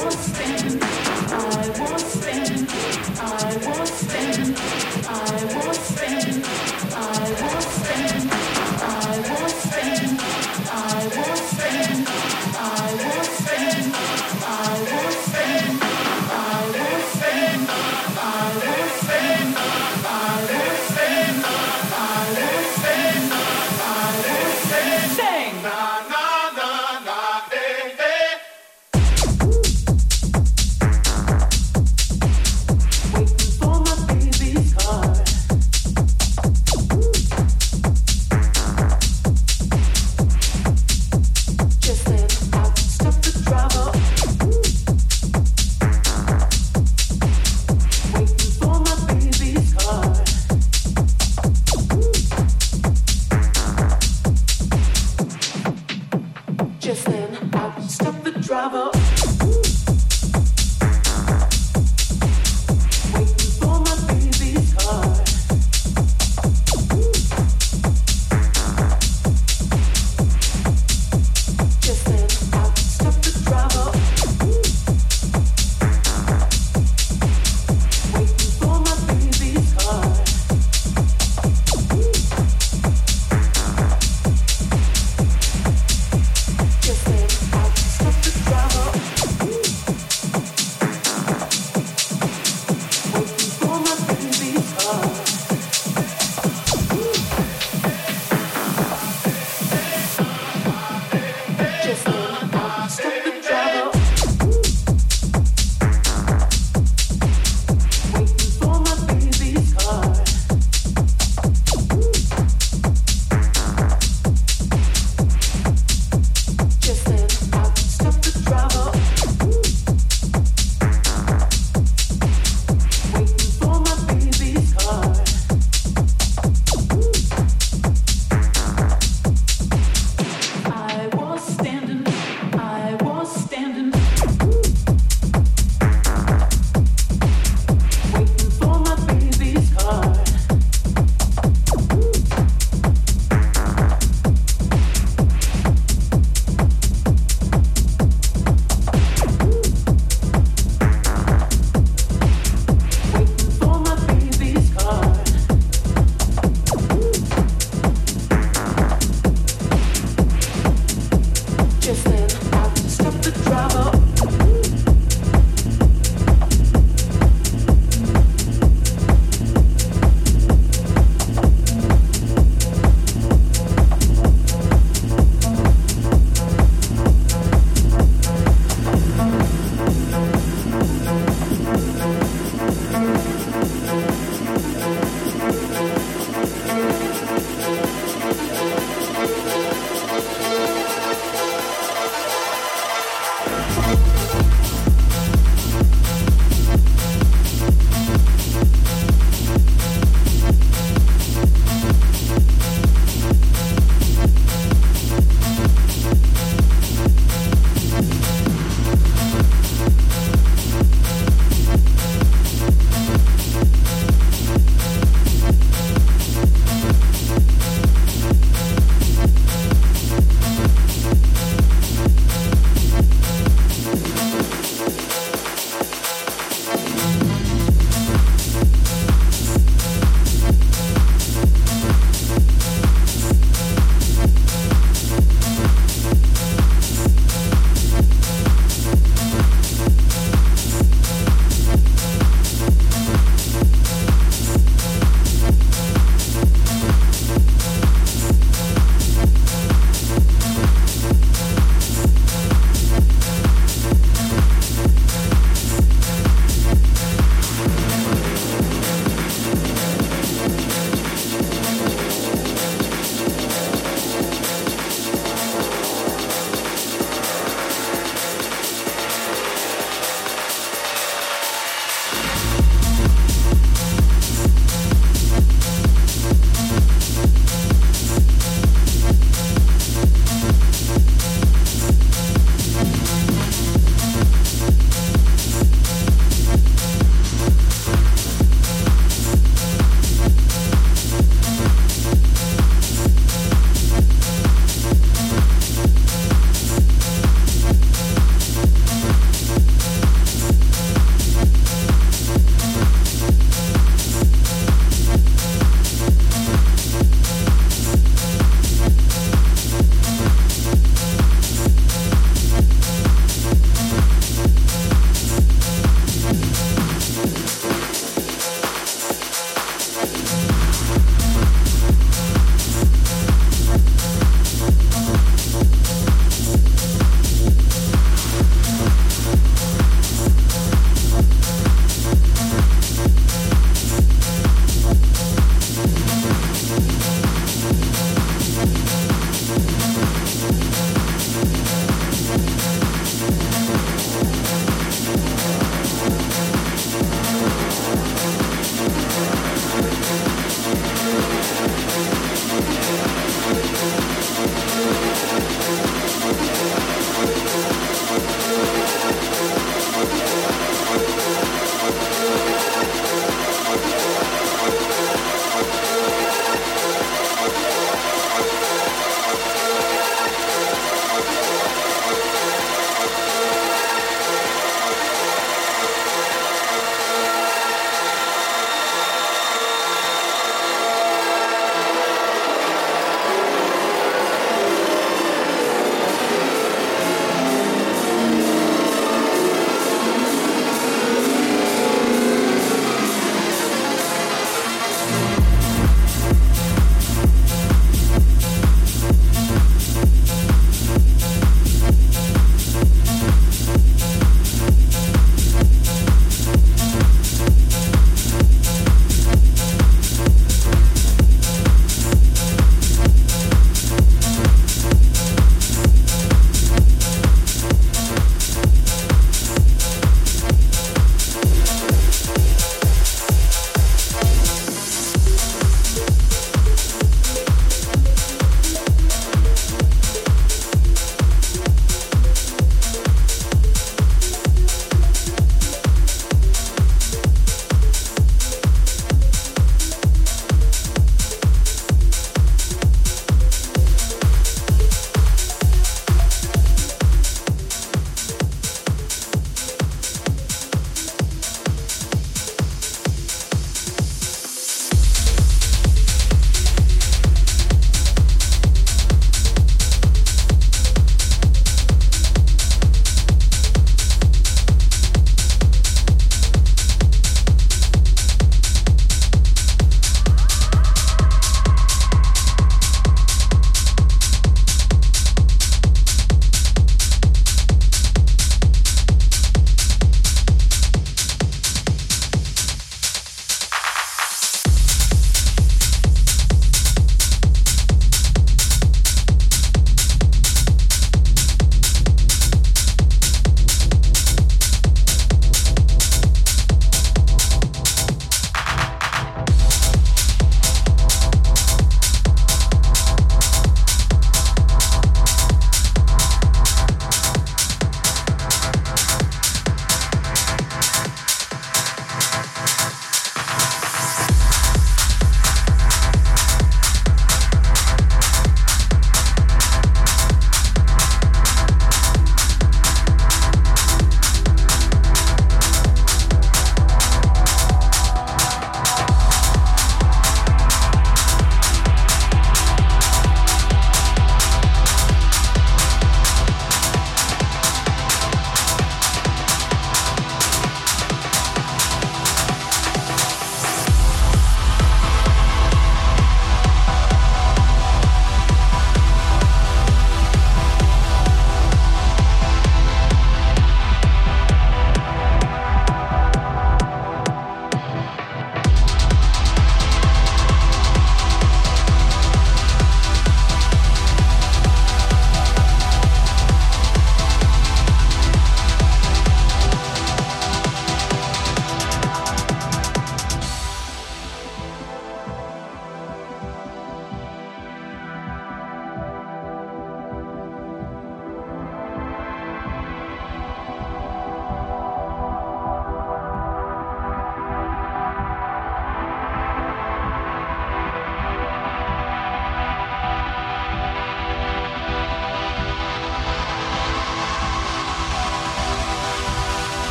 Four,